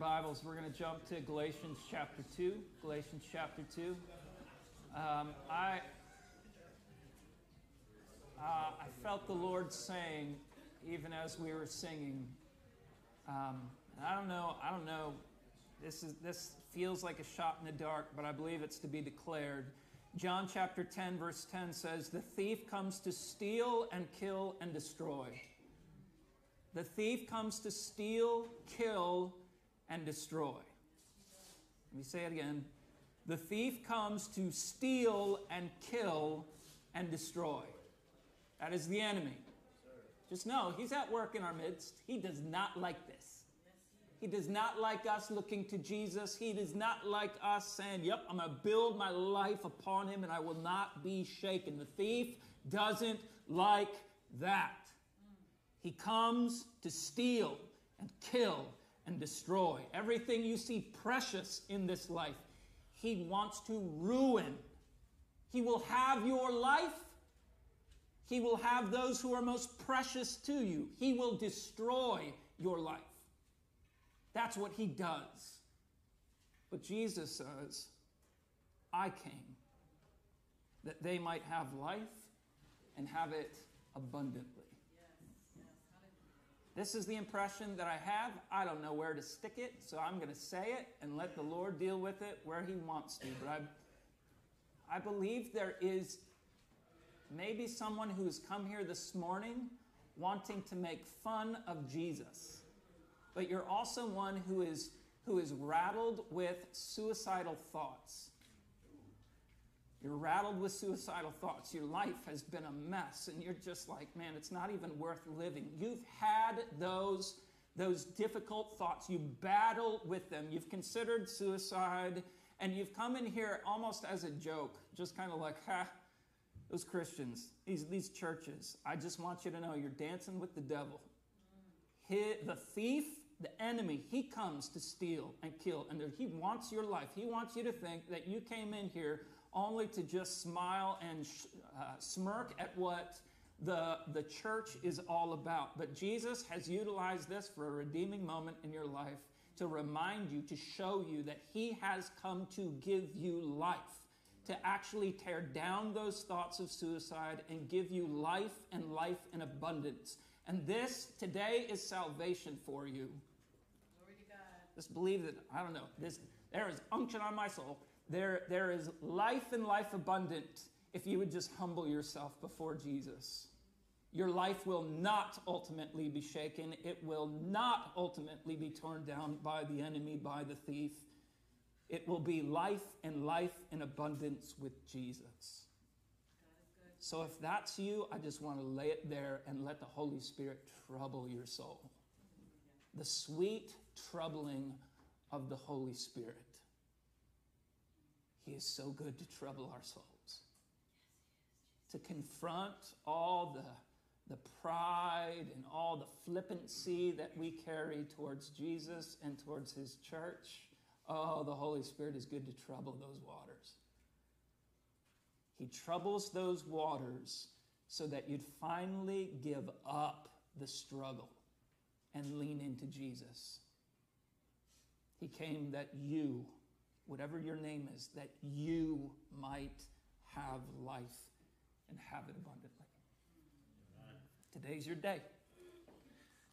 Bibles, we're going to jump to Galatians chapter 2. Galatians chapter 2. Um, I, uh, I felt the Lord saying, even as we were singing, um, I don't know, I don't know, this, is, this feels like a shot in the dark, but I believe it's to be declared. John chapter 10, verse 10 says, The thief comes to steal and kill and destroy. The thief comes to steal, kill, and destroy. Let me say it again. The thief comes to steal and kill and destroy. That is the enemy. Just know he's at work in our midst. He does not like this. He does not like us looking to Jesus. He does not like us saying, Yep, I'm going to build my life upon him and I will not be shaken. The thief doesn't like that. He comes to steal and kill and destroy. Everything you see precious in this life, he wants to ruin. He will have your life. He will have those who are most precious to you. He will destroy your life. That's what he does. But Jesus says, I came that they might have life and have it abundantly. This is the impression that I have. I don't know where to stick it, so I'm going to say it and let the Lord deal with it where He wants to. But I, I believe there is maybe someone who's come here this morning wanting to make fun of Jesus, but you're also one who is, who is rattled with suicidal thoughts. You're rattled with suicidal thoughts. Your life has been a mess, and you're just like, man, it's not even worth living. You've had those, those difficult thoughts. You battle with them. You've considered suicide, and you've come in here almost as a joke, just kind of like, ha, those Christians, these, these churches. I just want you to know you're dancing with the devil. He, the thief, the enemy, he comes to steal and kill, and he wants your life. He wants you to think that you came in here only to just smile and uh, smirk at what the, the church is all about. But Jesus has utilized this for a redeeming moment in your life to remind you, to show you that He has come to give you life, to actually tear down those thoughts of suicide and give you life and life in abundance. And this today is salvation for you. Glory to God. Just believe that, I don't know, this, there is unction on my soul there, there is life and life abundant if you would just humble yourself before Jesus. Your life will not ultimately be shaken. It will not ultimately be torn down by the enemy, by the thief. It will be life and life in abundance with Jesus. So if that's you, I just want to lay it there and let the Holy Spirit trouble your soul. The sweet troubling of the Holy Spirit. He is so good to trouble our souls, to confront all the, the pride and all the flippancy that we carry towards Jesus and towards His church. Oh, the Holy Spirit is good to trouble those waters. He troubles those waters so that you'd finally give up the struggle and lean into Jesus. He came that you whatever your name is, that you might have life and have it abundantly. Today's your day.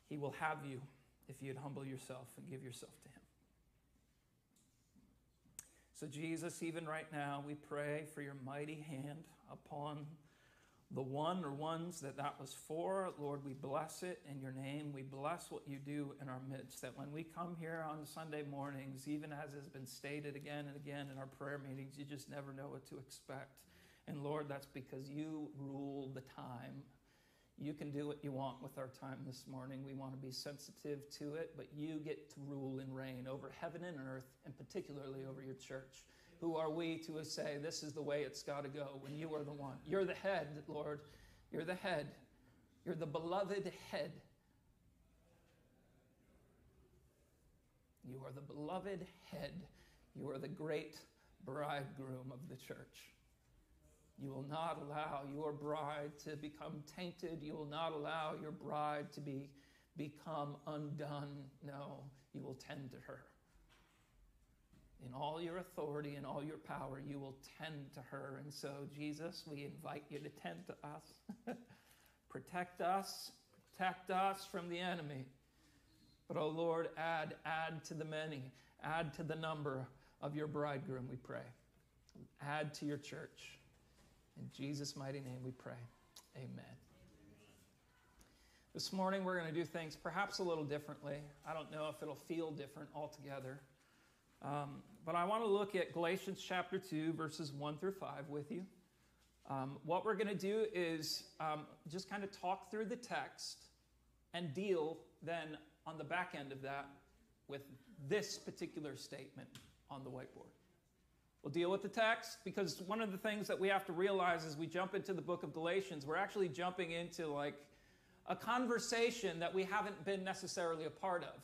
He will have you if you'd humble yourself and give yourself to Him. So, Jesus, even right now, we pray for your mighty hand upon the one or ones that that was for. Lord, we bless it in your name. We bless what you do in our midst. That when we come here on Sunday mornings, even as has been stated again and again in our prayer meetings, you just never know what to expect. And Lord, that's because you rule the time. You can do what you want with our time this morning. We want to be sensitive to it, but you get to rule and reign over heaven and earth, and particularly over your church. Who are we to say, this is the way it's got to go when you are the one? You're the head, Lord. You're the head. You're the beloved head. You are the beloved head. You are the great bridegroom of the church. You will not allow your bride to become tainted. You will not allow your bride to be, become undone. No, you will tend to her in all your authority and all your power, you will tend to her. And so, Jesus, we invite you to tend to us. protect us, protect us from the enemy. But, oh Lord, add, add to the many, add to the number of your bridegroom, we pray. Add to your church. In Jesus' mighty name we pray. Amen. This morning we're going to do things perhaps a little differently. I don't know if it'll feel different altogether. Um, but I want to look at Galatians chapter 2, verses 1 through 5 with you. Um, what we're going to do is um, just kind of talk through the text and deal then on the back end of that with this particular statement on the whiteboard. We'll deal with the text because one of the things that we have to realize as we jump into the book of Galatians, we're actually jumping into like a conversation that we haven't been necessarily a part of.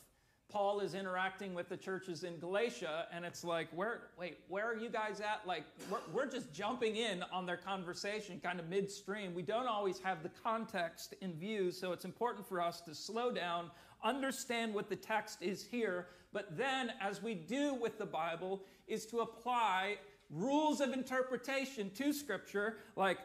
Paul is interacting with the churches in Galatia, and it's like, where, wait, where are you guys at? Like, we're, we're just jumping in on their conversation kind of midstream. We don't always have the context in view, so it's important for us to slow down, understand what the text is here, but then, as we do with the Bible, is to apply rules of interpretation to Scripture, like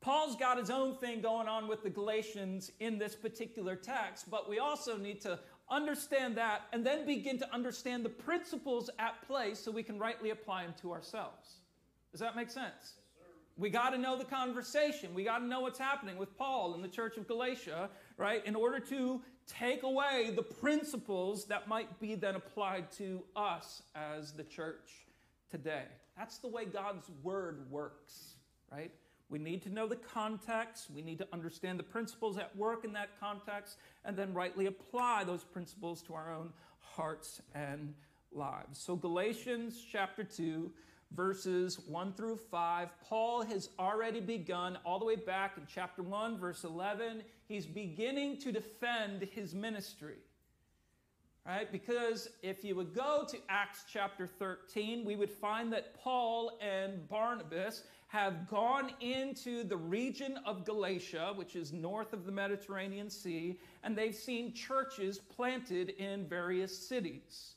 Paul's got his own thing going on with the Galatians in this particular text, but we also need to understand that, and then begin to understand the principles at play so we can rightly apply them to ourselves. Does that make sense? We got to know the conversation. We got to know what's happening with Paul in the church of Galatia, right? In order to take away the principles that might be then applied to us as the church today. That's the way God's word works, right? We need to know the context. We need to understand the principles at work in that context and then rightly apply those principles to our own hearts and lives. So, Galatians chapter 2, verses 1 through 5, Paul has already begun all the way back in chapter 1, verse 11. He's beginning to defend his ministry. Right? Because if you would go to Acts chapter 13, we would find that Paul and Barnabas have gone into the region of Galatia, which is north of the Mediterranean Sea, and they've seen churches planted in various cities.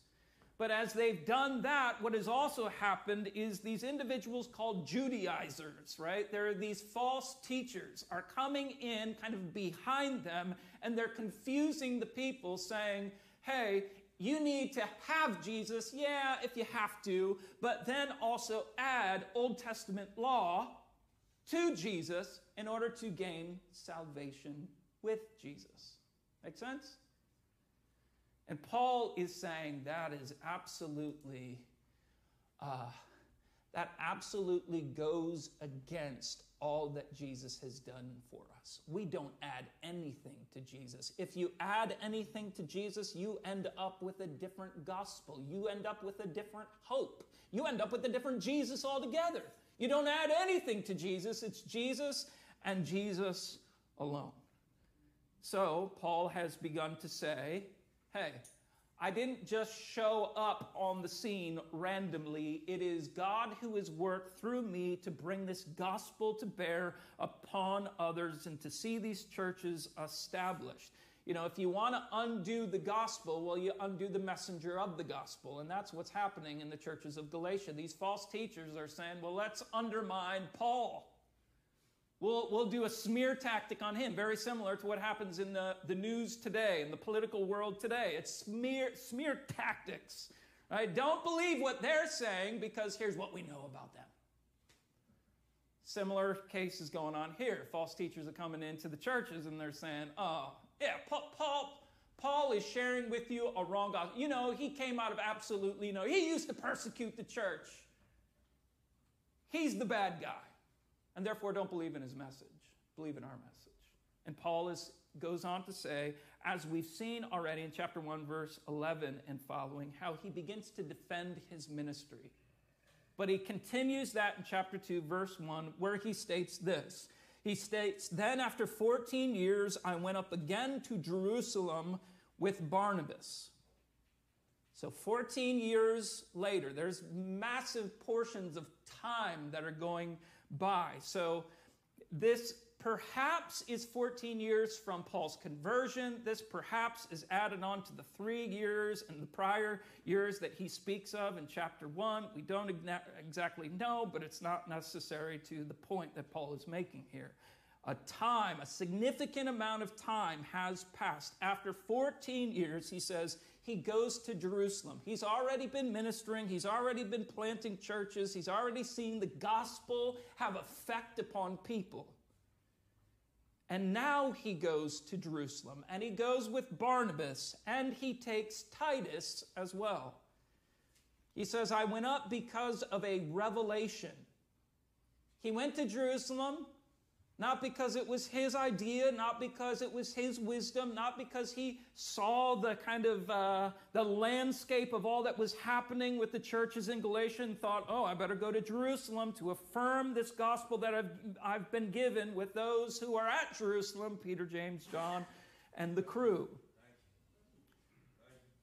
But as they've done that, what has also happened is these individuals called Judaizers, right? There are these false teachers are coming in kind of behind them and they're confusing the people saying, hey, you need to have Jesus, yeah, if you have to, but then also add Old Testament law to Jesus in order to gain salvation with Jesus. Make sense? And Paul is saying that is absolutely, uh, that absolutely goes against all that Jesus has done for us. We don't add anything to Jesus. If you add anything to Jesus, you end up with a different gospel. You end up with a different hope. You end up with a different Jesus altogether. You don't add anything to Jesus, it's Jesus and Jesus alone. So, Paul has begun to say, hey, I didn't just show up on the scene randomly. It is God who has worked through me to bring this gospel to bear upon others and to see these churches established. You know, if you want to undo the gospel, well, you undo the messenger of the gospel. And that's what's happening in the churches of Galatia. These false teachers are saying, well, let's undermine Paul. We'll, we'll do a smear tactic on him, very similar to what happens in the, the news today, in the political world today. It's smear, smear tactics. Right? Don't believe what they're saying because here's what we know about them. Similar cases going on here. False teachers are coming into the churches and they're saying, oh, yeah, Paul, Paul, Paul is sharing with you a wrong gospel. You know, he came out of absolutely, no. he used to persecute the church. He's the bad guy and therefore don't believe in his message. Believe in our message. And Paul is, goes on to say, as we've seen already in chapter 1, verse 11 and following, how he begins to defend his ministry. But he continues that in chapter 2, verse 1, where he states this. He states, Then after 14 years, I went up again to Jerusalem with Barnabas. So 14 years later, there's massive portions of time that are going by. So this perhaps is 14 years from Paul's conversion. This perhaps is added on to the three years and the prior years that he speaks of in chapter 1. We don't exactly know, but it's not necessary to the point that Paul is making here. A time, a significant amount of time has passed. After 14 years, he says, he goes to Jerusalem. He's already been ministering, he's already been planting churches, he's already seen the gospel have effect upon people. And now he goes to Jerusalem and he goes with Barnabas and he takes Titus as well. He says, I went up because of a revelation. He went to Jerusalem not because it was his idea, not because it was his wisdom, not because he saw the kind of uh, the landscape of all that was happening with the churches in Galatia and thought, oh, I better go to Jerusalem to affirm this gospel that I've, I've been given with those who are at Jerusalem Peter, James, John, and the crew.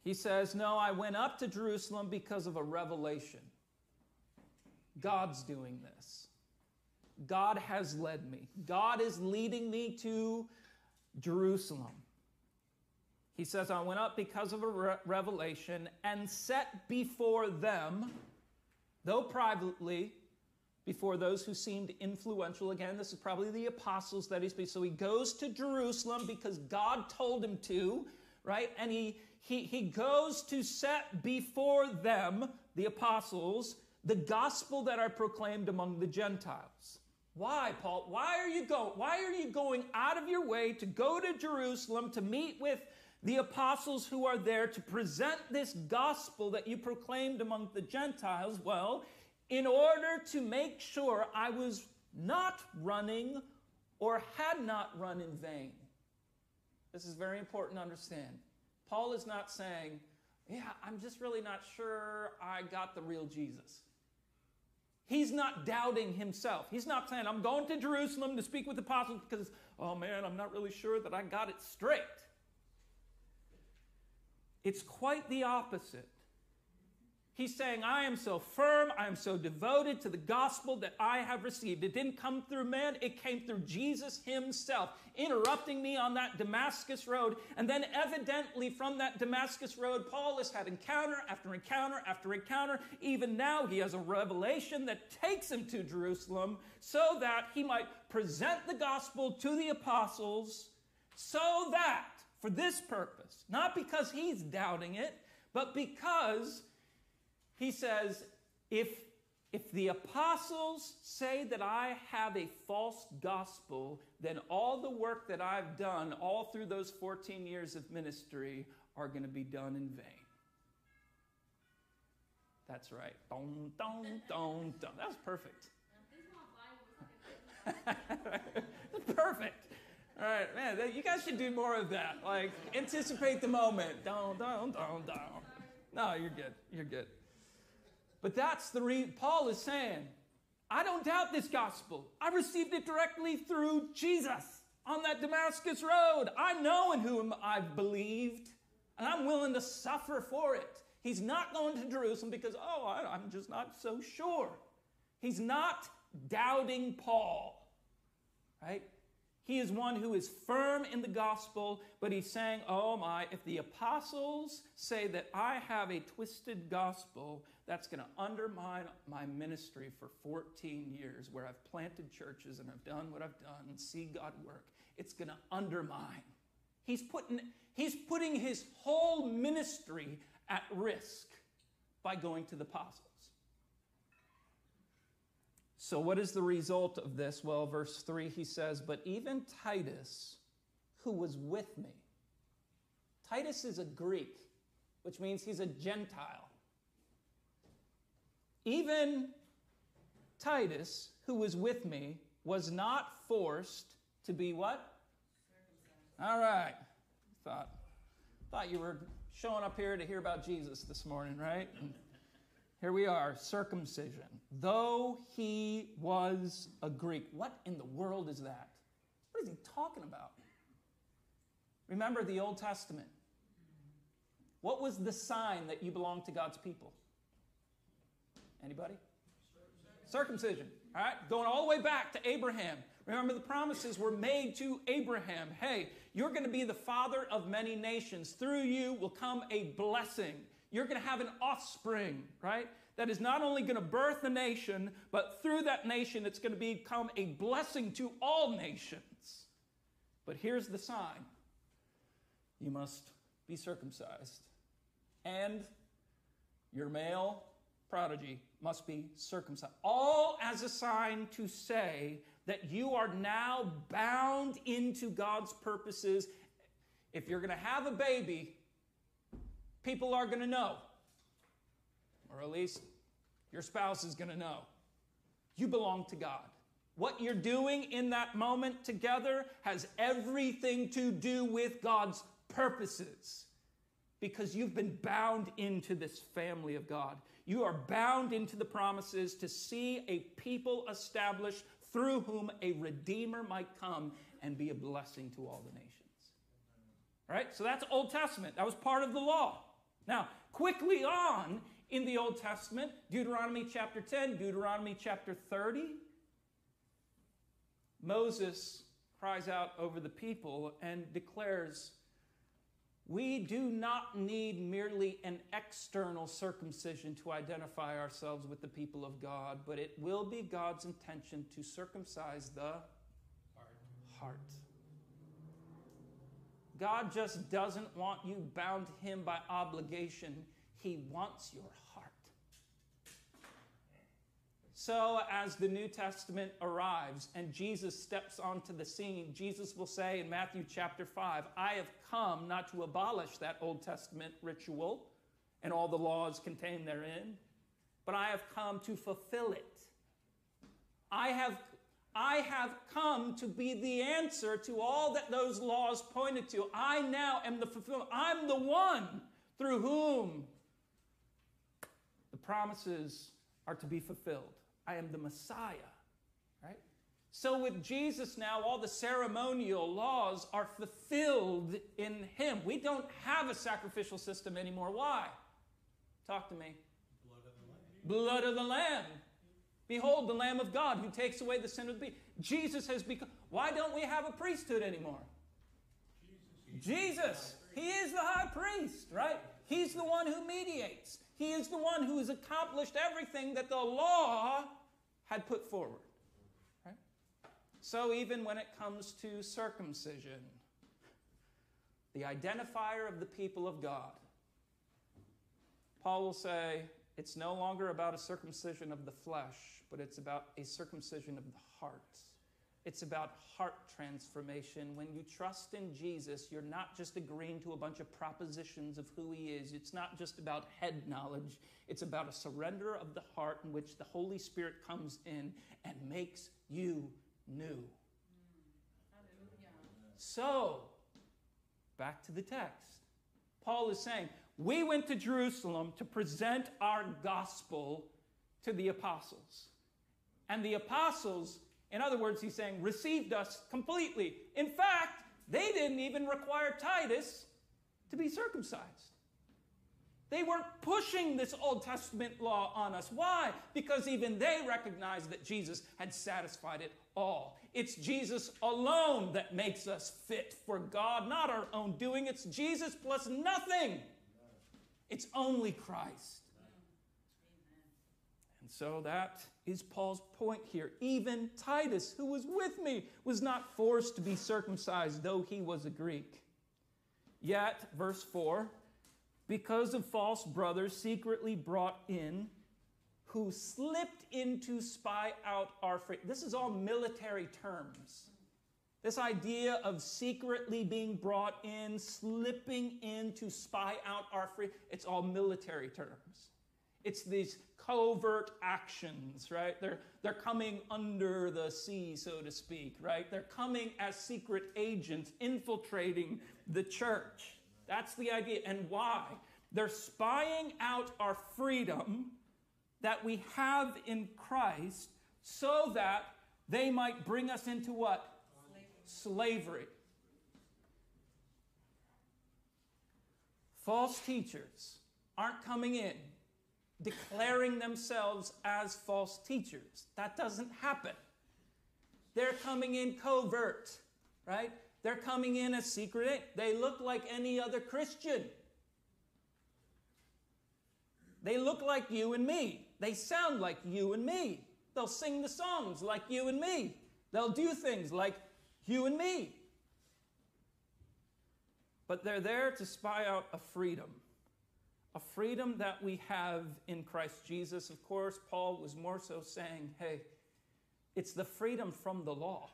He says, No, I went up to Jerusalem because of a revelation. God's doing this. God has led me. God is leading me to Jerusalem. He says, I went up because of a re- revelation and set before them, though privately, before those who seemed influential. Again, this is probably the apostles that he's So he goes to Jerusalem because God told him to, right? And he, he, he goes to set before them, the apostles, the gospel that I proclaimed among the Gentiles. Why, Paul? Why are you going? Why are you going out of your way to go to Jerusalem to meet with the apostles who are there to present this gospel that you proclaimed among the Gentiles? Well, in order to make sure I was not running or had not run in vain. This is very important to understand. Paul is not saying, Yeah, I'm just really not sure I got the real Jesus. He's not doubting himself. He's not saying, I'm going to Jerusalem to speak with the apostles because, oh man, I'm not really sure that I got it straight. It's quite the opposite. He's saying, I am so firm, I am so devoted to the gospel that I have received. It didn't come through man, it came through Jesus himself, interrupting me on that Damascus road. And then, evidently, from that Damascus road, Paul has had encounter after encounter after encounter. Even now, he has a revelation that takes him to Jerusalem so that he might present the gospel to the apostles, so that, for this purpose, not because he's doubting it, but because he says, if, if the apostles say that I have a false gospel, then all the work that I've done all through those 14 years of ministry are going to be done in vain. That's right. Dong. That was perfect. perfect. All right, man, you guys should do more of that. Like, anticipate the moment. No, you're good. You're good. But that's the reason Paul is saying, I don't doubt this gospel. I received it directly through Jesus on that Damascus road. I know in whom I've believed, and I'm willing to suffer for it. He's not going to Jerusalem because, oh, I'm just not so sure. He's not doubting Paul, right? He is one who is firm in the gospel, but he's saying, oh my, if the apostles say that I have a twisted gospel, that's going to undermine my ministry for 14 years where I've planted churches and I've done what I've done and see God work. It's going to undermine. He's putting, he's putting his whole ministry at risk by going to the apostles. So, what is the result of this? Well, verse 3, he says, But even Titus, who was with me, Titus is a Greek, which means he's a Gentile. Even Titus, who was with me, was not forced to be what? All right. Thought, thought you were showing up here to hear about Jesus this morning, right? And here we are, circumcision. Though he was a Greek. What in the world is that? What is he talking about? Remember the Old Testament. What was the sign that you belonged to God's people? Anybody? Circumcision. All right, going all the way back to Abraham. Remember, the promises were made to Abraham. Hey, you're going to be the father of many nations. Through you will come a blessing. You're going to have an offspring, right? That is not only going to birth a nation, but through that nation, it's going to become a blessing to all nations. But here's the sign you must be circumcised, and your male prodigy must be circumcised. All as a sign to say that you are now bound into God's purposes. If you're going to have a baby, people are going to know, or at least your spouse is going to know. You belong to God. What you're doing in that moment together has everything to do with God's purposes because you've been bound into this family of God. You are bound into the promises to see a people established through whom a redeemer might come and be a blessing to all the nations. All right? So that's Old Testament. That was part of the law. Now, quickly on in the Old Testament, Deuteronomy chapter 10, Deuteronomy chapter 30, Moses cries out over the people and declares we do not need merely an external circumcision to identify ourselves with the people of God, but it will be God's intention to circumcise the heart. heart. God just doesn't want you bound to Him by obligation, He wants your So, as the New Testament arrives and Jesus steps onto the scene, Jesus will say in Matthew chapter 5, I have come not to abolish that Old Testament ritual and all the laws contained therein, but I have come to fulfill it. I have, I have come to be the answer to all that those laws pointed to. I now am the fulfillment. I'm the one through whom the promises are to be fulfilled. I am the Messiah, right? So with Jesus now, all the ceremonial laws are fulfilled in him. We don't have a sacrificial system anymore. Why? Talk to me. Blood of the Lamb. Blood of the Lamb. Behold, the Lamb of God who takes away the sin of the people. Jesus has become. Why don't we have a priesthood anymore? Jesus. Jesus. He is the high priest, right? He's the one who mediates. He is the one who has accomplished everything that the law had put forward. Right? So, even when it comes to circumcision, the identifier of the people of God, Paul will say it's no longer about a circumcision of the flesh, but it's about a circumcision of the heart. It's about heart transformation. When you trust in Jesus, you're not just agreeing to a bunch of propositions of who He is. It's not just about head knowledge. It's about a surrender of the heart in which the Holy Spirit comes in and makes you new. So, back to the text. Paul is saying, We went to Jerusalem to present our gospel to the apostles. And the apostles in other words, he's saying, received us completely. In fact, they didn't even require Titus to be circumcised. They weren't pushing this Old Testament law on us. Why? Because even they recognized that Jesus had satisfied it all. It's Jesus alone that makes us fit for God, not our own doing. It's Jesus plus nothing. It's only Christ. And so that is Paul's point here. Even Titus, who was with me, was not forced to be circumcised, though he was a Greek. Yet, verse 4 because of false brothers secretly brought in, who slipped in to spy out our faith. This is all military terms. This idea of secretly being brought in, slipping in to spy out our faith, it's all military terms. It's these covert actions, right? They're, they're coming under the sea, so to speak, right? They're coming as secret agents, infiltrating the church. That's the idea. And why? They're spying out our freedom that we have in Christ so that they might bring us into what? Slavery. Slavery. False teachers aren't coming in declaring themselves as false teachers. That doesn't happen. they're coming in covert, right? They're coming in as secret. They look like any other Christian. They look like you and me. They sound like you and me. They'll sing the songs like you and me. They'll do things like you and me. But they're there to spy out a freedom, a freedom that we have in Christ Jesus. Of course, Paul was more so saying, hey, it's the freedom from the law.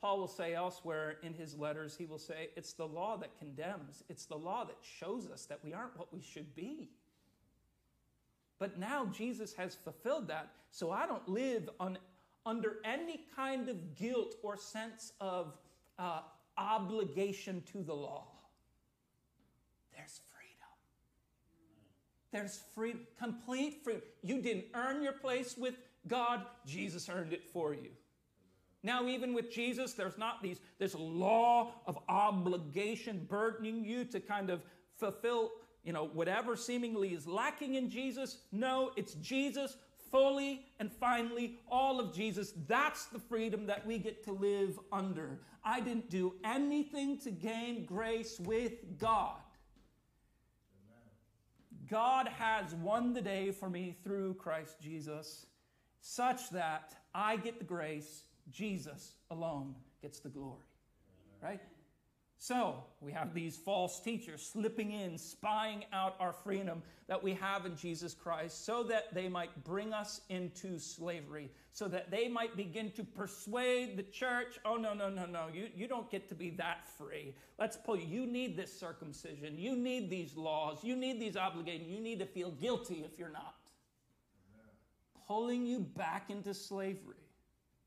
Paul will say elsewhere in his letters, he will say, it's the law that condemns, it's the law that shows us that we aren't what we should be. But now Jesus has fulfilled that, so I don't live on, under any kind of guilt or sense of uh, obligation to the law. There's freedom. There's free, complete freedom. You didn't earn your place with God, Jesus earned it for you. Now, even with Jesus, there's not these, this law of obligation burdening you to kind of fulfill, you know, whatever seemingly is lacking in Jesus. No, it's Jesus fully and finally, all of Jesus. That's the freedom that we get to live under. I didn't do anything to gain grace with God. God has won the day for me through Christ Jesus, such that I get the grace Jesus alone gets the glory. Right? So, we have these false teachers slipping in, spying out our freedom that we have in Jesus Christ, so that they might bring us into slavery, so that they might begin to persuade the church oh, no, no, no, no, you, you don't get to be that free. Let's pull you. You need this circumcision. You need these laws. You need these obligations. You need to feel guilty if you're not. Pulling you back into slavery.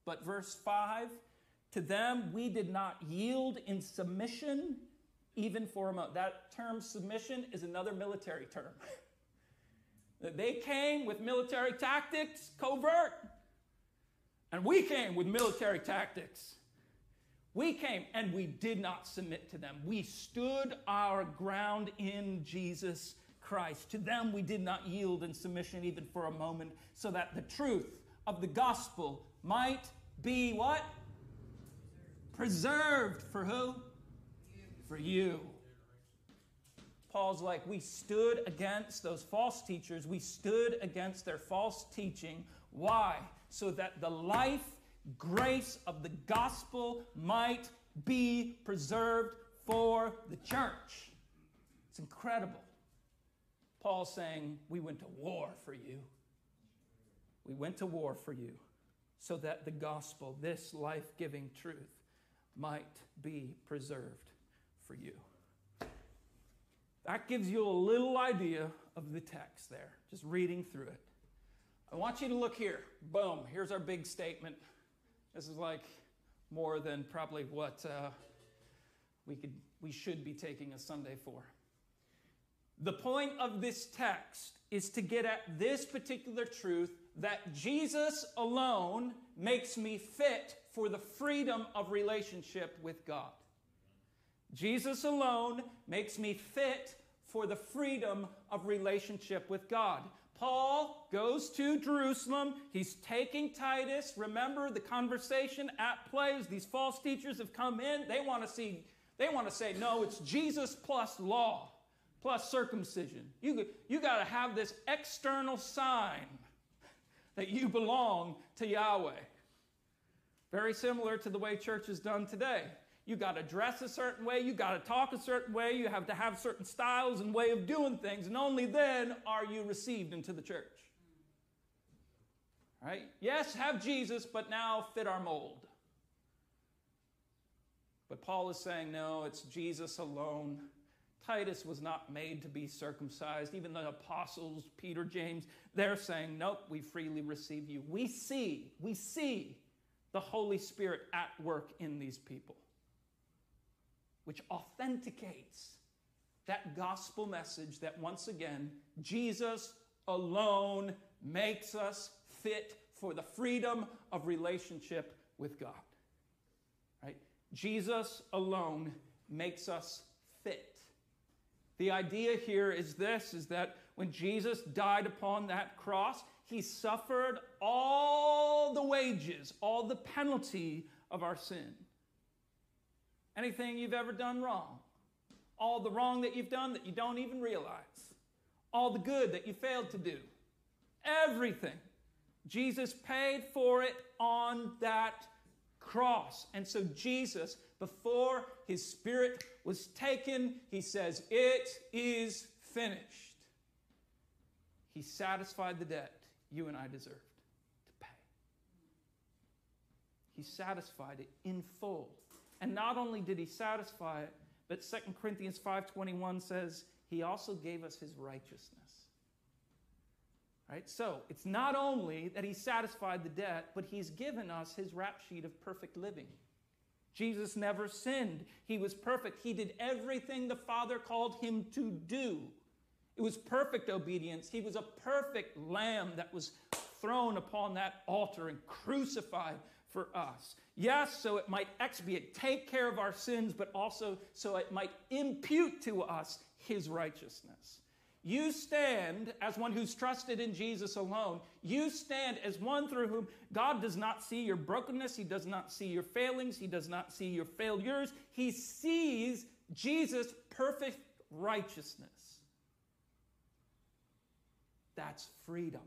But verse 5 to them we did not yield in submission even for a moment. That term submission is another military term. they came with military tactics, covert, and we came with military tactics. We came and we did not submit to them. We stood our ground in Jesus Christ. To them we did not yield in submission even for a moment, so that the truth of the gospel might be what? Preserved for who? For you. Paul's like, we stood against those false teachers. We stood against their false teaching. Why? So that the life, grace of the gospel might be preserved for the church. It's incredible. Paul's saying, We went to war for you. We went to war for you so that the gospel, this life giving truth, might be preserved for you. That gives you a little idea of the text there, just reading through it. I want you to look here. Boom, here's our big statement. This is like more than probably what uh, we, could, we should be taking a Sunday for. The point of this text is to get at this particular truth that Jesus alone makes me fit for the freedom of relationship with God. Jesus alone makes me fit for the freedom of relationship with God. Paul goes to Jerusalem. He's taking Titus. Remember the conversation at play as these false teachers have come in. They want to see, they want to say, no, it's Jesus plus law, plus circumcision. You, you got to have this external sign that you belong to Yahweh. Very similar to the way church is done today. You got to dress a certain way, you got to talk a certain way, you have to have certain styles and way of doing things, and only then are you received into the church. Right? Yes, have Jesus, but now fit our mold. But Paul is saying, no, it's Jesus alone. Titus was not made to be circumcised. Even the apostles, Peter, James, they're saying, nope, we freely receive you. We see, we see the Holy Spirit at work in these people, which authenticates that gospel message that once again, Jesus alone makes us fit for the freedom of relationship with God. Right? Jesus alone makes us the idea here is this is that when Jesus died upon that cross, he suffered all the wages, all the penalty of our sin. Anything you've ever done wrong, all the wrong that you've done that you don't even realize, all the good that you failed to do, everything. Jesus paid for it on that cross. And so, Jesus, before his spirit was taken, he says, It is finished. He satisfied the debt you and I deserved to pay. He satisfied it in full. And not only did he satisfy it, but 2 Corinthians 5:21 says he also gave us his righteousness. Right? So, it's not only that he satisfied the debt, but he's given us his rap sheet of perfect living. Jesus never sinned. He was perfect. He did everything the Father called him to do. It was perfect obedience. He was a perfect lamb that was thrown upon that altar and crucified for us. Yes, so it might expiate, take care of our sins, but also so it might impute to us his righteousness. You stand as one who's trusted in Jesus alone. You stand as one through whom God does not see your brokenness. He does not see your failings. He does not see your failures. He sees Jesus' perfect righteousness. That's freedom.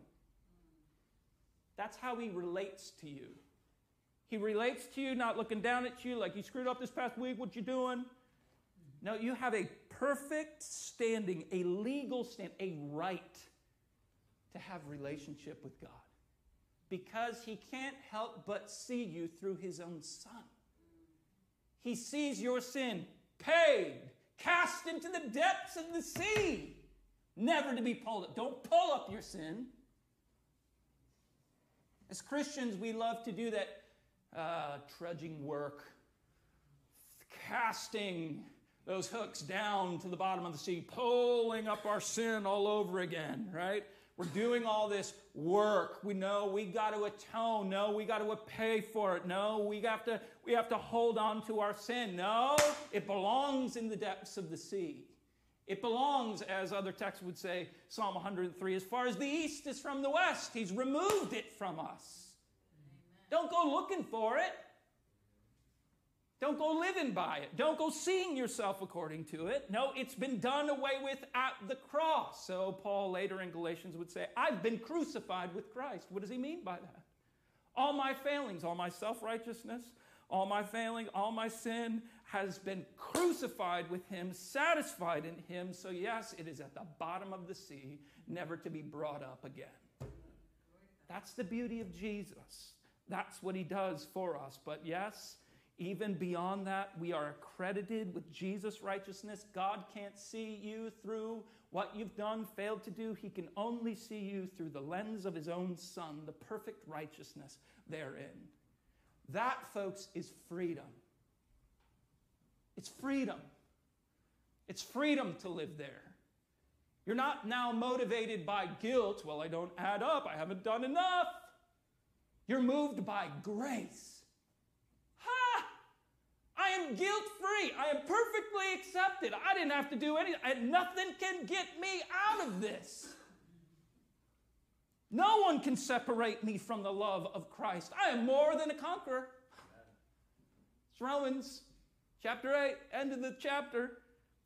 That's how he relates to you. He relates to you, not looking down at you like you screwed up this past week, what you doing? No, you have a perfect standing, a legal stand, a right to have relationship with God. Because he can't help but see you through his own son. He sees your sin paid, cast into the depths of the sea never to be pulled up. Don't pull up your sin. As Christians, we love to do that uh, trudging work, casting those hooks down to the bottom of the sea, pulling up our sin all over again, right? We're doing all this work. We know we got to atone. No, we got to pay for it. No, we have to we have to hold on to our sin. No, it belongs in the depths of the sea. It belongs, as other texts would say, Psalm 103, as far as the east is from the west. He's removed it from us. Amen. Don't go looking for it. Don't go living by it. Don't go seeing yourself according to it. No, it's been done away with at the cross. So, Paul later in Galatians would say, I've been crucified with Christ. What does he mean by that? All my failings, all my self righteousness, all my failing, all my sin has been crucified with him, satisfied in him. So, yes, it is at the bottom of the sea, never to be brought up again. That's the beauty of Jesus. That's what he does for us. But, yes, even beyond that, we are accredited with Jesus' righteousness. God can't see you through what you've done, failed to do. He can only see you through the lens of his own Son, the perfect righteousness therein. That, folks, is freedom. It's freedom. It's freedom to live there. You're not now motivated by guilt. Well, I don't add up. I haven't done enough. You're moved by grace. Am guilt free. I am perfectly accepted. I didn't have to do anything. And nothing can get me out of this. No one can separate me from the love of Christ. I am more than a conqueror. It's Romans chapter 8, end of the chapter.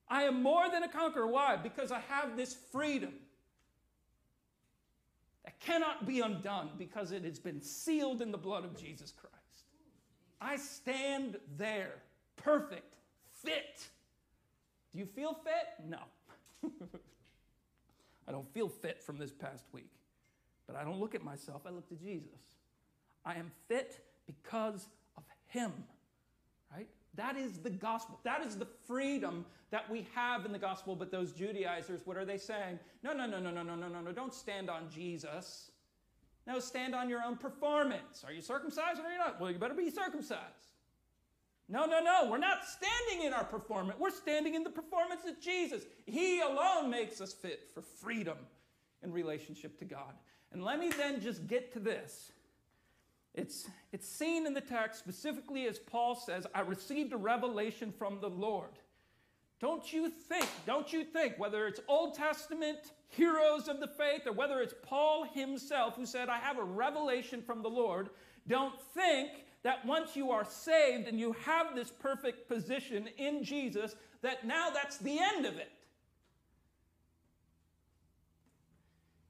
I am more than a conqueror. Why? Because I have this freedom that cannot be undone because it has been sealed in the blood of Jesus Christ. I stand there, perfect, fit. Do you feel fit? No. I don't feel fit from this past week. But I don't look at myself, I look to Jesus. I am fit because of Him, right? That is the gospel. That is the freedom that we have in the gospel. But those Judaizers, what are they saying? No, no, no, no, no, no, no, no, no. Don't stand on Jesus. No, stand on your own performance. Are you circumcised or are you not? Well, you better be circumcised. No, no, no. We're not standing in our performance. We're standing in the performance of Jesus. He alone makes us fit for freedom in relationship to God. And let me then just get to this. It's, it's seen in the text specifically as Paul says, I received a revelation from the Lord. Don't you think, don't you think, whether it's Old Testament heroes of the faith or whether it's Paul himself who said, I have a revelation from the Lord, don't think that once you are saved and you have this perfect position in Jesus, that now that's the end of it.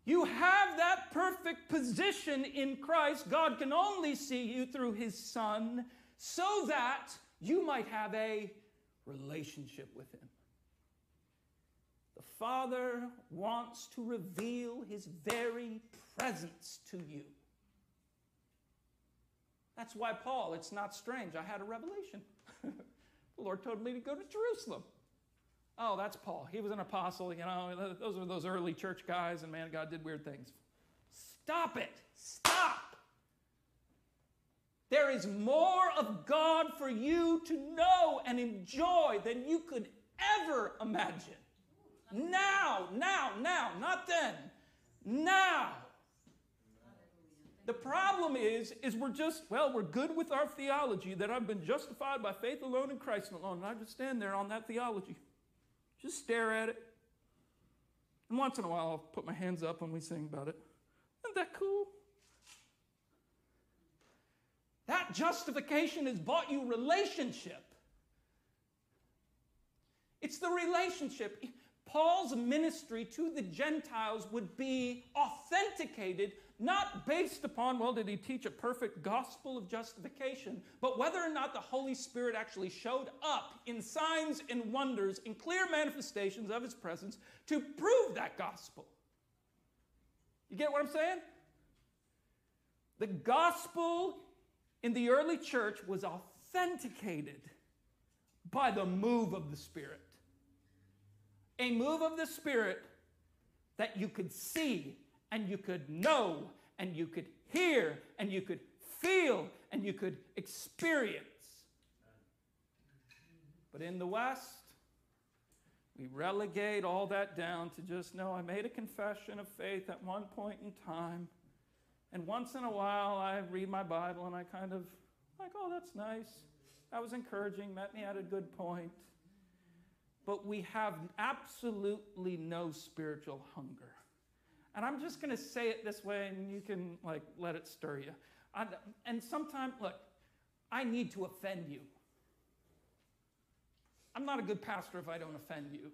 You have that perfect position in Christ. God can only see you through His Son so that you might have a relationship with Him. The Father wants to reveal His very presence to you. That's why Paul, it's not strange. I had a revelation. the Lord told me to go to Jerusalem. Oh, that's Paul. He was an apostle, you know. Those are those early church guys, and man, God did weird things. Stop it. Stop. There is more of God for you to know and enjoy than you could ever imagine. Now, now, now, not then. Now. The problem is, is we're just, well, we're good with our theology that I've been justified by faith alone in Christ alone. And I just stand there on that theology. Just stare at it. And once in a while, I'll put my hands up when we sing about it. Isn't that cool? That justification has bought you relationship. It's the relationship. Paul's ministry to the Gentiles would be authenticated not based upon, well, did he teach a perfect gospel of justification, but whether or not the Holy Spirit actually showed up in signs and wonders, in clear manifestations of his presence to prove that gospel. You get what I'm saying? The gospel in the early church was authenticated by the move of the Spirit. A move of the Spirit that you could see and you could know and you could hear and you could feel and you could experience. But in the West, we relegate all that down to just know I made a confession of faith at one point in time. And once in a while, I read my Bible and I kind of like, oh, that's nice. That was encouraging, met me at a good point. But we have absolutely no spiritual hunger. And I'm just going to say it this way, and you can like let it stir you. I, and sometimes, look, I need to offend you. I'm not a good pastor if I don't offend you.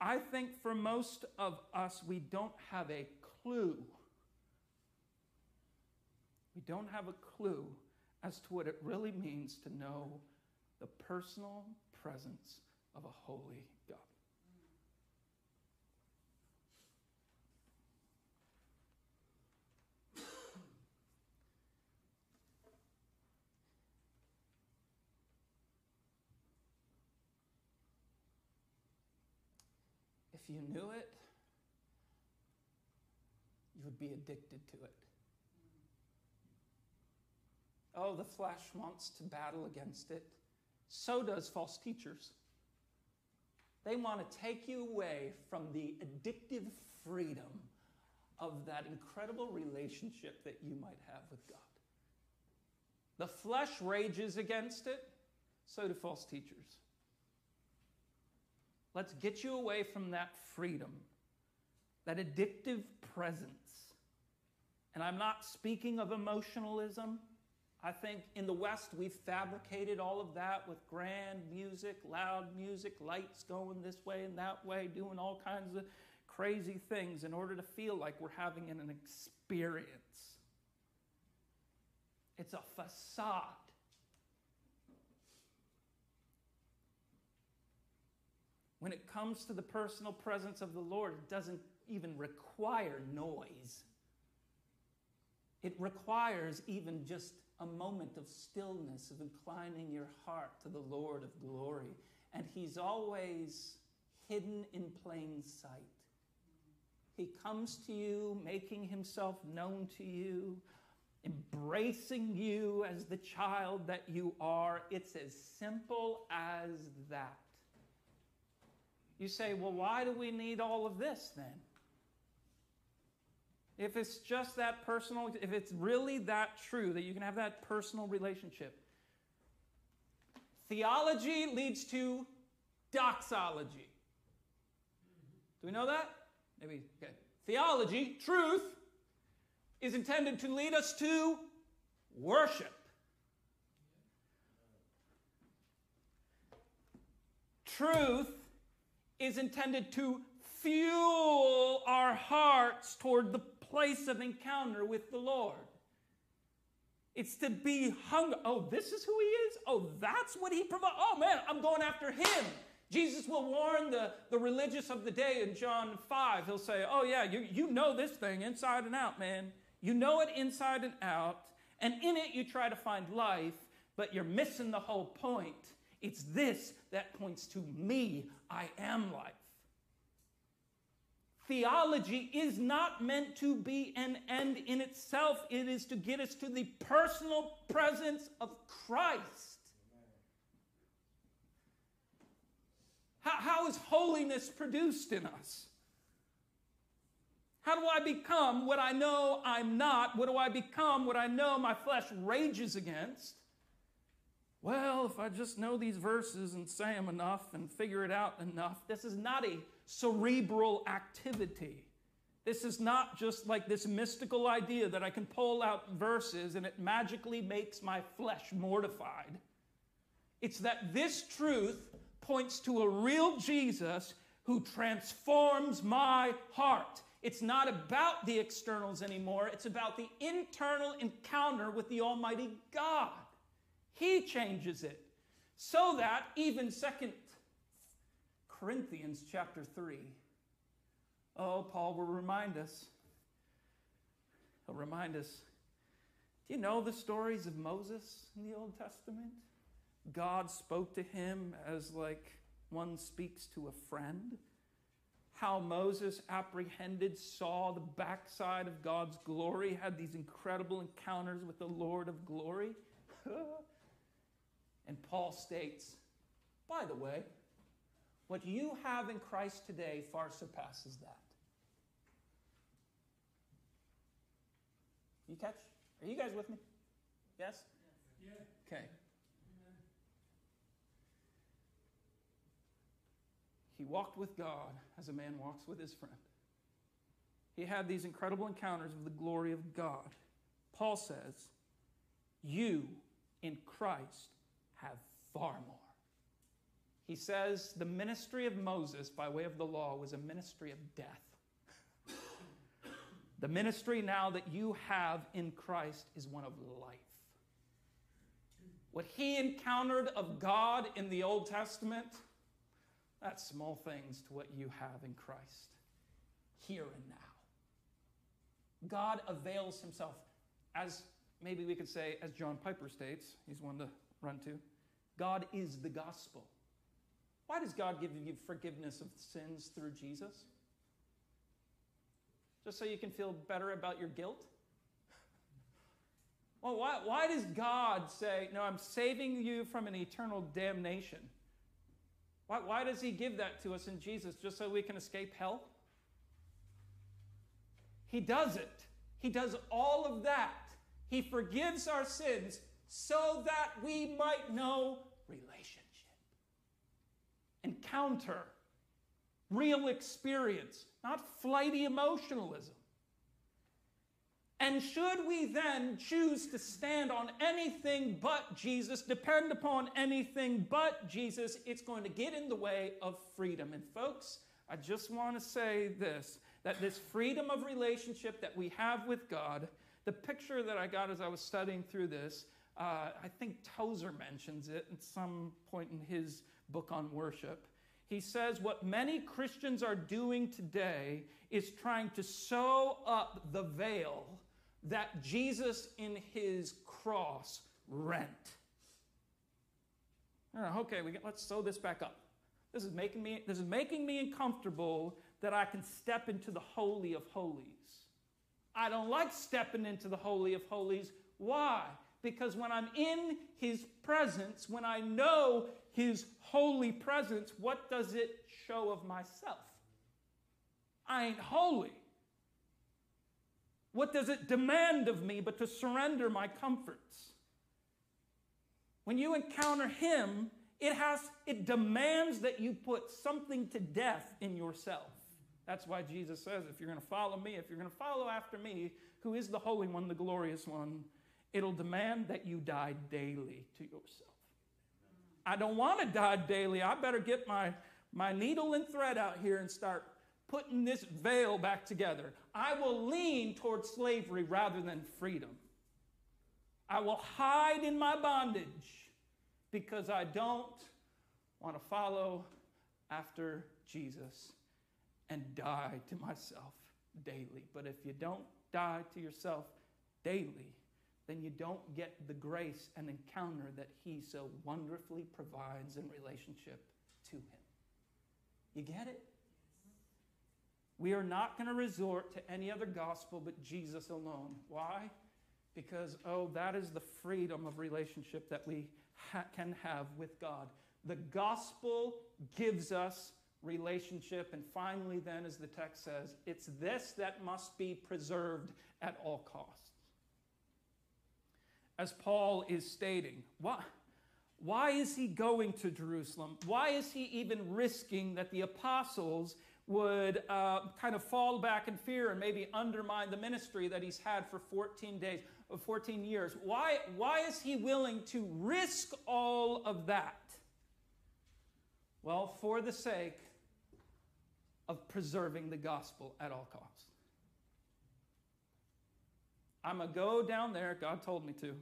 I think for most of us, we don't have a clue. We don't have a clue as to what it really means to know the personal presence of a holy God. If you knew it, you would be addicted to it. Oh, the flesh wants to battle against it. So does false teachers. They want to take you away from the addictive freedom of that incredible relationship that you might have with God. The flesh rages against it, so do false teachers. Let's get you away from that freedom, that addictive presence. And I'm not speaking of emotionalism. I think in the West, we've fabricated all of that with grand music, loud music, lights going this way and that way, doing all kinds of crazy things in order to feel like we're having an experience. It's a facade. When it comes to the personal presence of the Lord, it doesn't even require noise. It requires even just a moment of stillness, of inclining your heart to the Lord of glory. And He's always hidden in plain sight. He comes to you, making Himself known to you, embracing you as the child that you are. It's as simple as that. You say, well, why do we need all of this then? If it's just that personal, if it's really that true that you can have that personal relationship, Theology leads to doxology. Do we know that? Maybe, okay. Theology, truth, is intended to lead us to worship. Truth is intended to fuel our hearts toward the place of encounter with the Lord. It's to be hung. Oh, this is who he is? Oh, that's what he provides. Oh, man, I'm going after him. Jesus will warn the, the religious of the day in John 5. He'll say, Oh, yeah, you, you know this thing inside and out, man. You know it inside and out. And in it, you try to find life, but you're missing the whole point. It's this that points to me. I am life. Theology is not meant to be an end in itself, it is to get us to the personal presence of Christ. How, how is holiness produced in us? How do I become what I know I'm not? What do I become what I know my flesh rages against? Well, if I just know these verses and say them enough and figure it out enough, this is not a cerebral activity. This is not just like this mystical idea that I can pull out verses and it magically makes my flesh mortified. It's that this truth points to a real Jesus who transforms my heart. It's not about the externals anymore, it's about the internal encounter with the Almighty God. He changes it so that even second Corinthians chapter 3. Oh, Paul will remind us. He'll remind us. Do you know the stories of Moses in the Old Testament? God spoke to him as like one speaks to a friend. How Moses apprehended, saw the backside of God's glory, had these incredible encounters with the Lord of glory. and Paul states, by the way, what you have in Christ today far surpasses that. You catch? Are you guys with me? Yes? Yeah. Okay. He walked with God as a man walks with his friend. He had these incredible encounters with the glory of God. Paul says, You in Christ have far more. He says the ministry of Moses by way of the law was a ministry of death. the ministry now that you have in Christ is one of life. What he encountered of God in the Old Testament, that's small things to what you have in Christ, here and now. God avails himself, as maybe we could say, as John Piper states, he's one to run to God is the gospel. Why does God give you forgiveness of sins through Jesus? Just so you can feel better about your guilt? Well, why, why does God say, No, I'm saving you from an eternal damnation? Why, why does He give that to us in Jesus just so we can escape hell? He does it. He does all of that. He forgives our sins so that we might know relationship encounter, real experience, not flighty emotionalism. And should we then choose to stand on anything but Jesus, depend upon anything but Jesus, it's going to get in the way of freedom. And folks, I just want to say this that this freedom of relationship that we have with God, the picture that I got as I was studying through this, uh, I think Tozer mentions it at some point in his book on worship. He says what many Christians are doing today is trying to sew up the veil that Jesus in his cross rent. okay, we get, let's sew this back up. This is making me this is making me uncomfortable that I can step into the holy of holies. I don't like stepping into the holy of holies. Why? Because when I'm in his presence, when I know his holy presence, what does it show of myself? I ain't holy. What does it demand of me but to surrender my comforts? When you encounter him it has it demands that you put something to death in yourself. That's why Jesus says, if you're going to follow me, if you're going to follow after me, who is the Holy One, the glorious one, it'll demand that you die daily to yourself. I don't want to die daily. I better get my, my needle and thread out here and start putting this veil back together. I will lean towards slavery rather than freedom. I will hide in my bondage because I don't want to follow after Jesus and die to myself daily. But if you don't die to yourself daily, then you don't get the grace and encounter that He so wonderfully provides in relationship to Him. You get it? We are not going to resort to any other gospel but Jesus alone. Why? Because, oh, that is the freedom of relationship that we ha- can have with God. The gospel gives us relationship. And finally, then, as the text says, it's this that must be preserved at all costs. As Paul is stating, why, why is he going to Jerusalem? Why is he even risking that the apostles would uh, kind of fall back in fear and maybe undermine the ministry that he's had for 14 days, uh, 14 years. Why, why is he willing to risk all of that? Well, for the sake of preserving the gospel at all costs. I'm going to go down there, God told me to,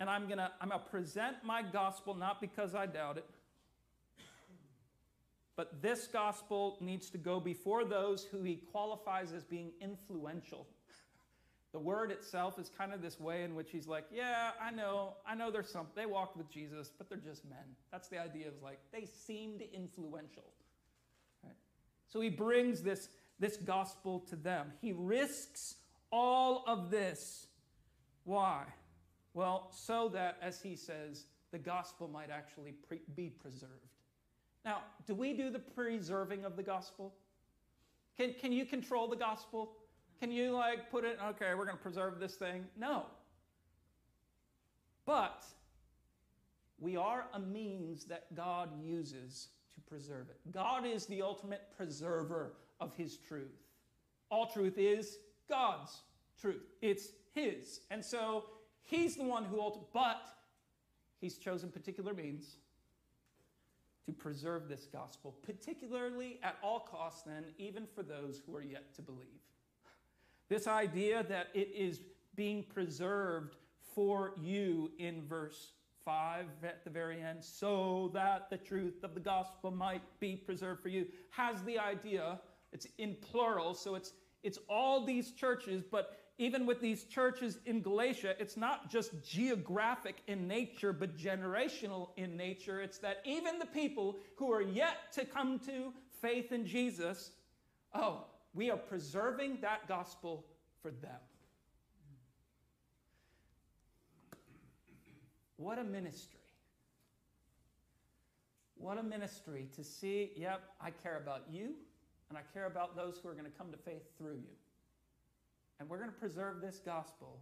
and I'm going to I'm going to present my gospel not because I doubt it, but this gospel needs to go before those who he qualifies as being influential. The word itself is kind of this way in which he's like, yeah, I know, I know there's some, they walked with Jesus, but they're just men. That's the idea of like, they seemed influential. Right? So he brings this, this gospel to them. He risks all of this. Why? Well, so that, as he says, the gospel might actually pre- be preserved. Now, do we do the preserving of the gospel? Can, can you control the gospel? Can you like put it, okay, we're going to preserve this thing? No. But we are a means that God uses to preserve it. God is the ultimate preserver of his truth. All truth is God's truth. It's his. And so he's the one who ultimately, but he's chosen particular means to preserve this gospel, particularly at all costs, then, even for those who are yet to believe. This idea that it is being preserved for you in verse 5 at the very end, so that the truth of the gospel might be preserved for you, has the idea, it's in plural, so it's, it's all these churches, but even with these churches in Galatia, it's not just geographic in nature, but generational in nature. It's that even the people who are yet to come to faith in Jesus, oh, we are preserving that gospel for them. What a ministry. What a ministry to see, yep, I care about you, and I care about those who are going to come to faith through you. And we're going to preserve this gospel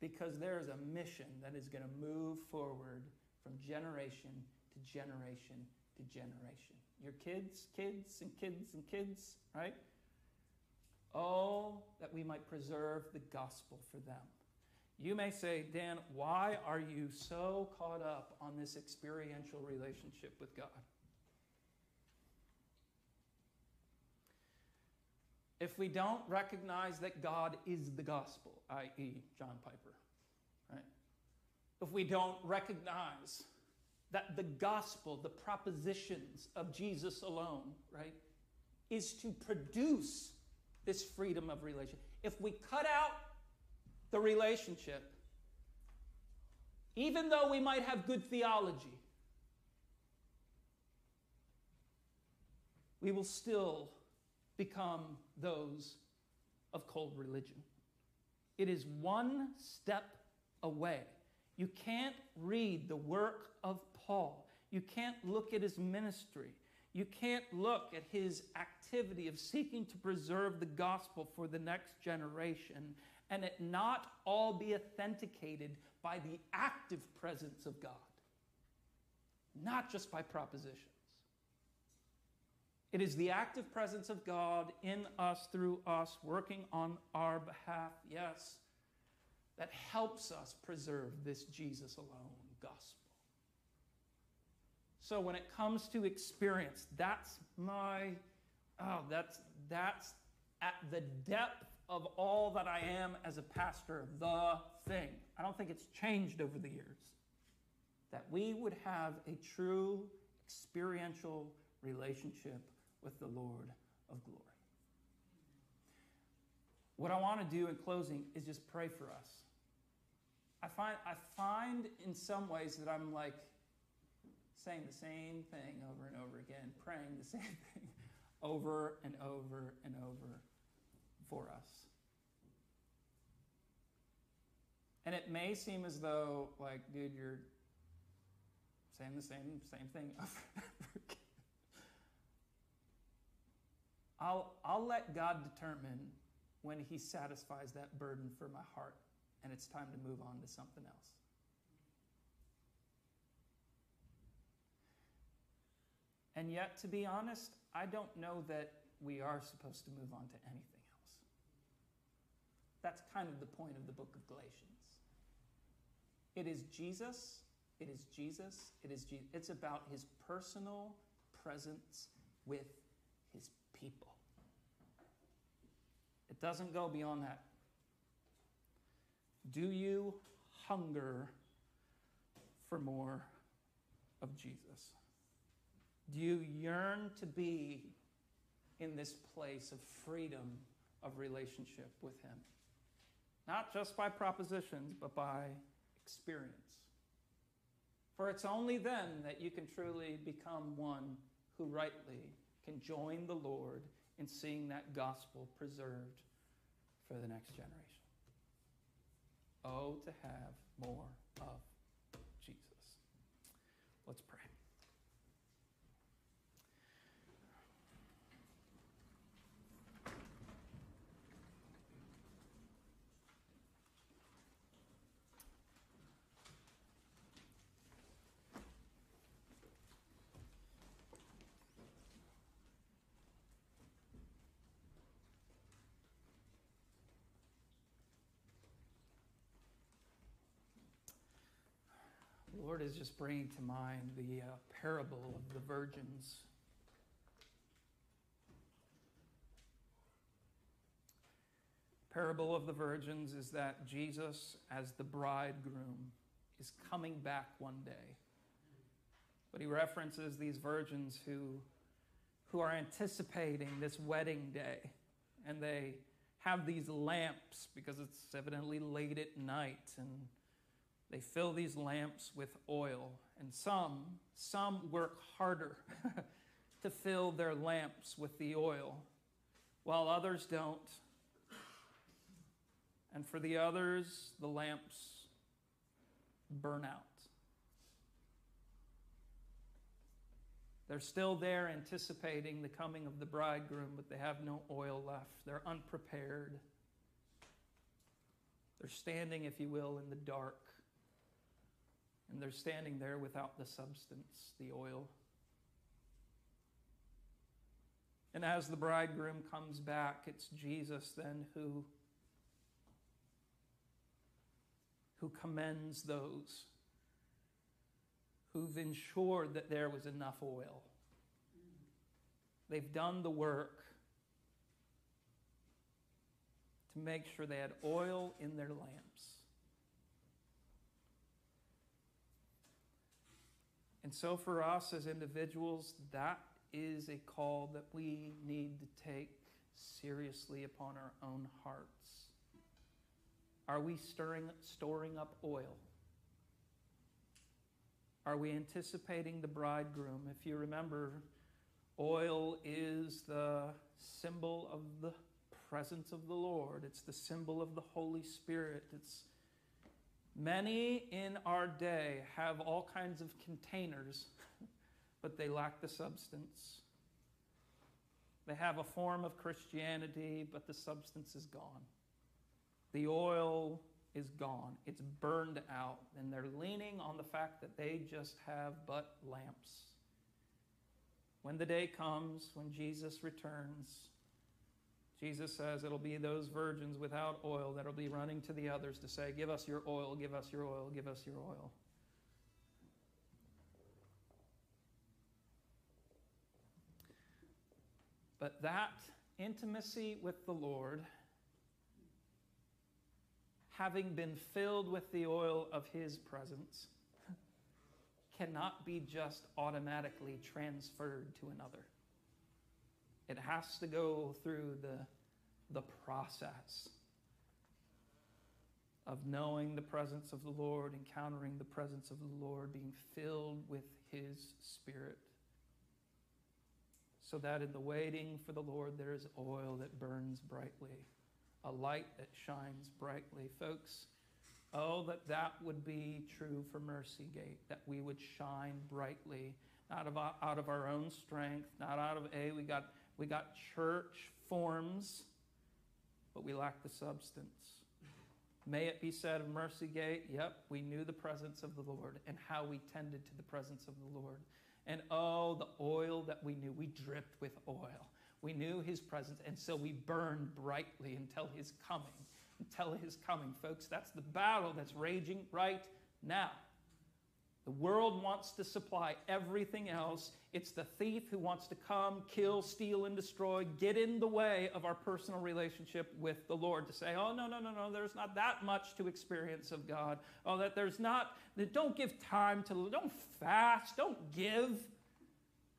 because there is a mission that is going to move forward from generation to generation to generation. Your kids, kids, and kids, and kids, right? Oh, that we might preserve the gospel for them. You may say, Dan, why are you so caught up on this experiential relationship with God? If we don't recognize that God is the gospel, i.e., John Piper, right? If we don't recognize that the gospel, the propositions of Jesus alone, right, is to produce this freedom of relation. If we cut out the relationship, even though we might have good theology, we will still become those of cold religion. It is one step away. You can't read the work of Paul. You can't look at his ministry. You can't look at his activity of seeking to preserve the gospel for the next generation and it not all be authenticated by the active presence of God. not just by propositions. It is the active presence of God in us, through us, working on our behalf, yes, that helps us preserve this Jesus alone gospel. So when it comes to experience, that's my, oh, that's, that's at the depth of all that I am as a pastor, the thing. I don't think it's changed over the years. That we would have a true experiential relationship with the Lord of glory. What I want to do in closing is just pray for us. I find, I find in some ways that I'm like saying the same thing over and over again, praying the same thing over and over and over for us. And it may seem as though, like, dude, you're saying the same same thing over and over again. I'll, I'll let God determine when He satisfies that burden for my heart and it's time to move on to something else. And yet, to be honest, I don't know that we are supposed to move on to anything else. That's kind of the point of the book of Galatians. It is Jesus, it is Jesus, it is Jesus. It's about his personal presence with his people. Doesn't go beyond that. Do you hunger for more of Jesus? Do you yearn to be in this place of freedom of relationship with Him? Not just by propositions, but by experience. For it's only then that you can truly become one who rightly can join the Lord in seeing that gospel preserved for the next generation. Oh, to have more of Jesus. Let's pray. Lord is just bringing to mind the uh, parable of the virgins. Parable of the virgins is that Jesus, as the bridegroom, is coming back one day. But he references these virgins who, who are anticipating this wedding day, and they have these lamps because it's evidently late at night and they fill these lamps with oil, and some, some work harder to fill their lamps with the oil, while others don't. And for the others, the lamps burn out. They're still there anticipating the coming of the bridegroom, but they have no oil left. They're unprepared. They're standing, if you will, in the dark. And they're standing there without the substance, the oil. And as the bridegroom comes back, it's Jesus then who, who commends those who've ensured that there was enough oil. They've done the work to make sure they had oil in their lamps. And so, for us as individuals, that is a call that we need to take seriously upon our own hearts. Are we stirring, storing up oil? Are we anticipating the bridegroom? If you remember, oil is the symbol of the presence of the Lord, it's the symbol of the Holy Spirit. It's Many in our day have all kinds of containers, but they lack the substance. They have a form of Christianity, but the substance is gone. The oil is gone. It's burned out, and they're leaning on the fact that they just have but lamps. When the day comes, when Jesus returns, Jesus says it'll be those virgins without oil that'll be running to the others to say, Give us your oil, give us your oil, give us your oil. But that intimacy with the Lord, having been filled with the oil of His presence, cannot be just automatically transferred to another. It has to go through the, the process of knowing the presence of the Lord, encountering the presence of the Lord, being filled with His Spirit. So that in the waiting for the Lord, there is oil that burns brightly, a light that shines brightly. Folks, oh, that that would be true for Mercy Gate, that we would shine brightly, not of, out of our own strength, not out of, a, we got we got church forms, but we lack the substance. May it be said of Mercy Gate, yep, we knew the presence of the Lord and how we tended to the presence of the Lord. And oh, the oil that we knew, we dripped with oil. We knew his presence, and so we burned brightly until his coming. Until his coming, folks. That's the battle that's raging right now. The world wants to supply everything else. It's the thief who wants to come, kill, steal, and destroy, get in the way of our personal relationship with the Lord. To say, oh, no, no, no, no, there's not that much to experience of God. Oh, that there's not, that don't give time to, don't fast, don't give,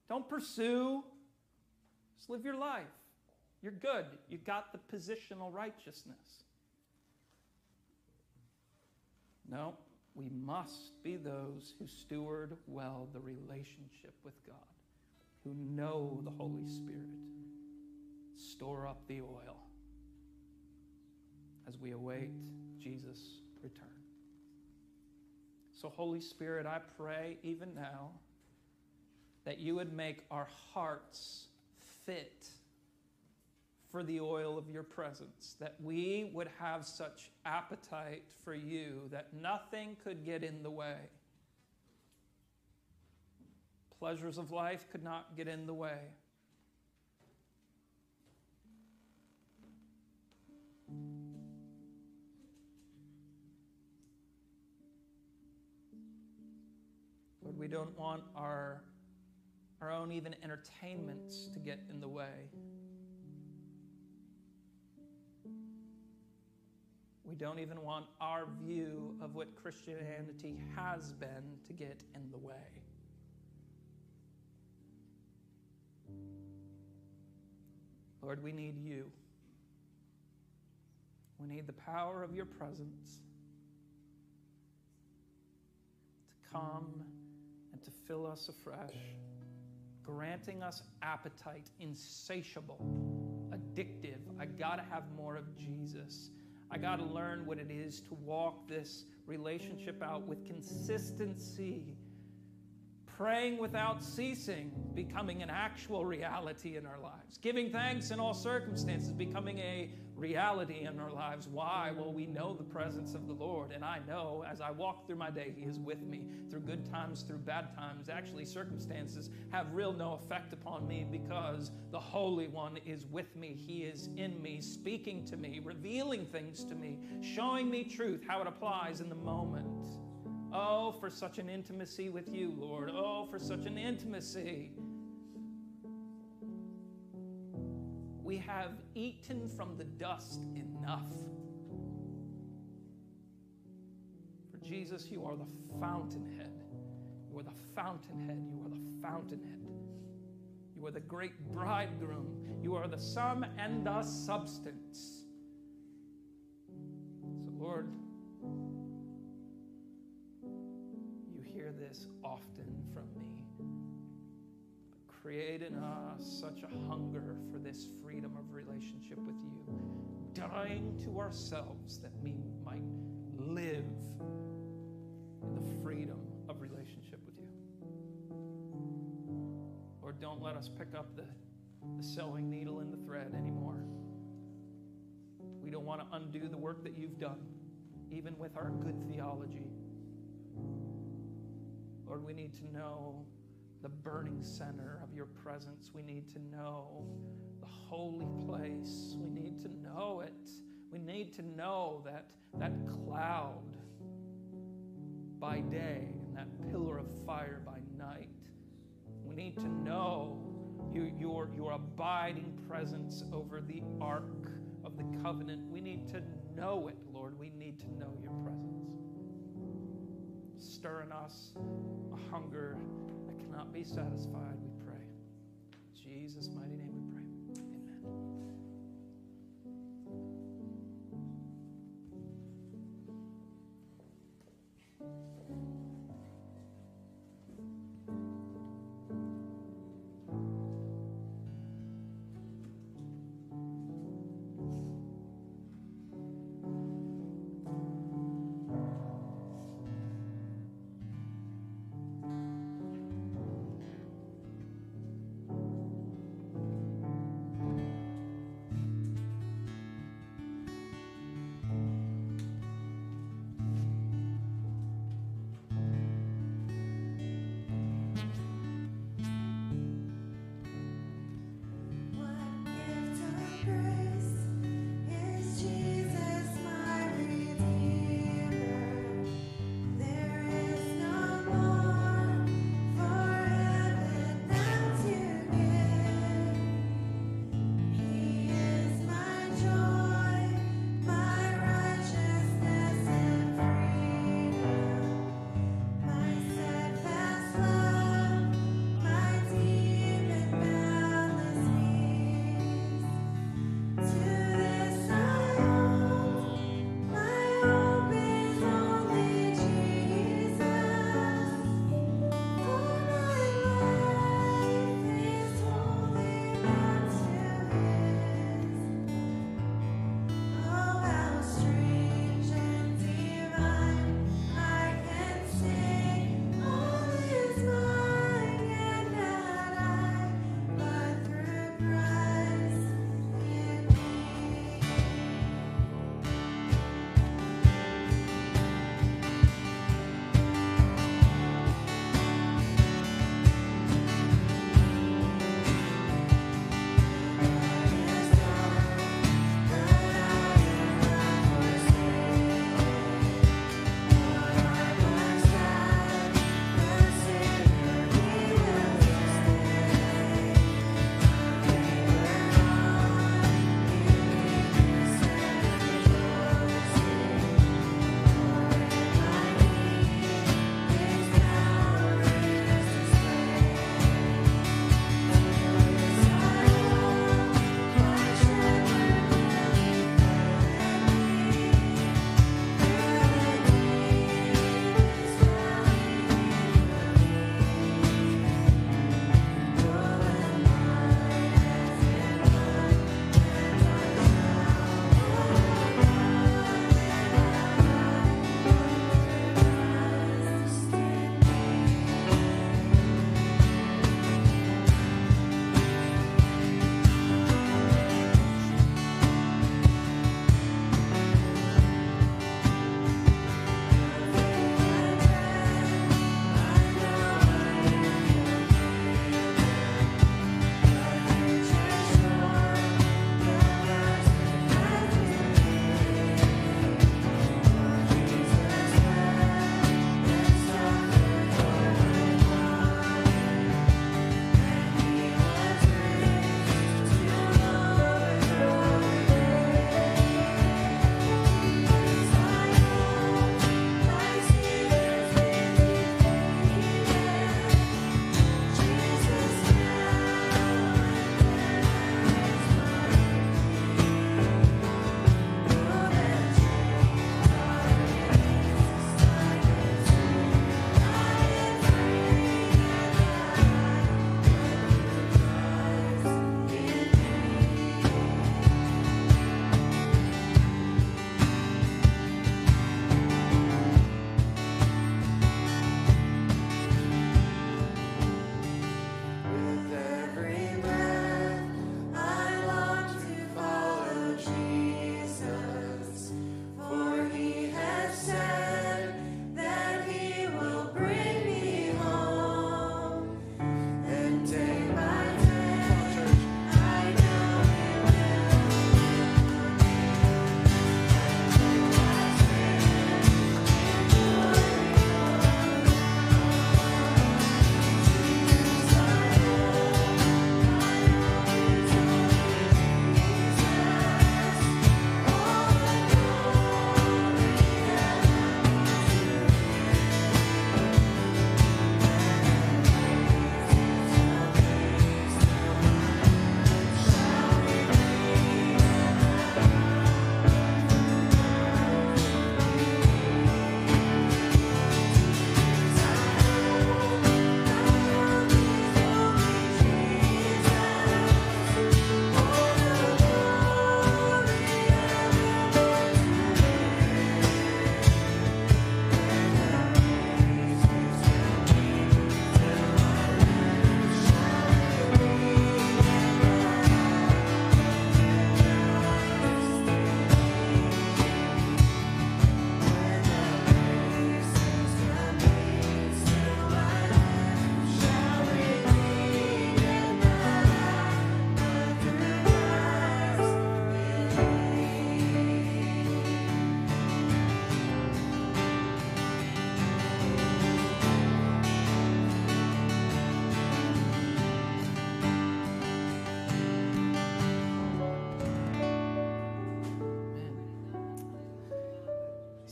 don't pursue. Just live your life. You're good. You got the positional righteousness. No, we must be those who steward well the relationship with God, who know the Holy Spirit. Store up the oil as we await Jesus' return. So, Holy Spirit, I pray even now that you would make our hearts fit for the oil of your presence, that we would have such appetite for you that nothing could get in the way. Pleasures of life could not get in the way. Lord, we don't want our, our own even entertainments to get in the way. We don't even want our view of what Christianity has been to get in the way. Lord, we need you. We need the power of your presence to come and to fill us afresh, granting us appetite, insatiable, addictive. I got to have more of Jesus. I got to learn what it is to walk this relationship out with consistency, praying without ceasing, becoming an actual reality in our lives, giving thanks in all circumstances, becoming a reality in our lives. Why? Well, we know the presence of the Lord, and I know as I walk through my day, He is with me through good times, through bad times. Actually, circumstances have real no effect upon me because the Holy One is with me. He is in me, speaking to me, revealing things to me, showing me truth, how it applies in the moment. Oh, for such an intimacy with you, Lord. Oh, for such an intimacy. We have eaten from the dust enough. For Jesus, you are the fountainhead. You are the fountainhead. You are the fountainhead. You are the great bridegroom. You are the sum and the substance. So, Lord, you hear this often from me. Create in ah, us such a hunger for this freedom of relationship with you, dying to ourselves that we might live in the freedom of relationship with you. Lord, don't let us pick up the, the sewing needle and the thread anymore. We don't want to undo the work that you've done. even with our good theology. Lord, we need to know the burning center of your presence. We need to know the holy place. We need to know it. We need to know that that cloud by day and that pillar of fire by night. We need to know your, your, your abiding presence over the ark of the covenant. We need to know it, Lord. We need to know your presence. Stir in us a hunger cannot be satisfied, we pray. In Jesus' mighty name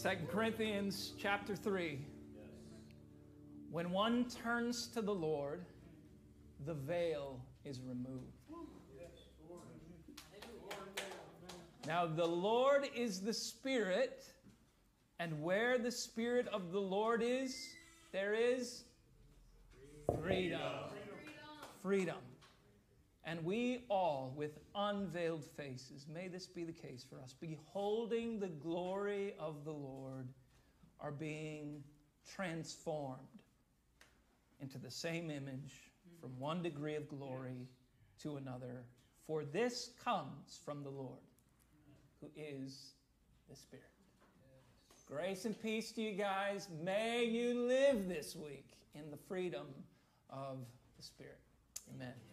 2 Corinthians chapter 3. When one turns to the Lord, the veil is removed. Now, the Lord is the Spirit, and where the Spirit of the Lord is, there is freedom. Freedom. And we all, with unveiled faces, may this be the case for us, beholding the glory of the Lord, are being transformed into the same image from one degree of glory to another. For this comes from the Lord, who is the Spirit. Grace and peace to you guys. May you live this week in the freedom of the Spirit. Amen.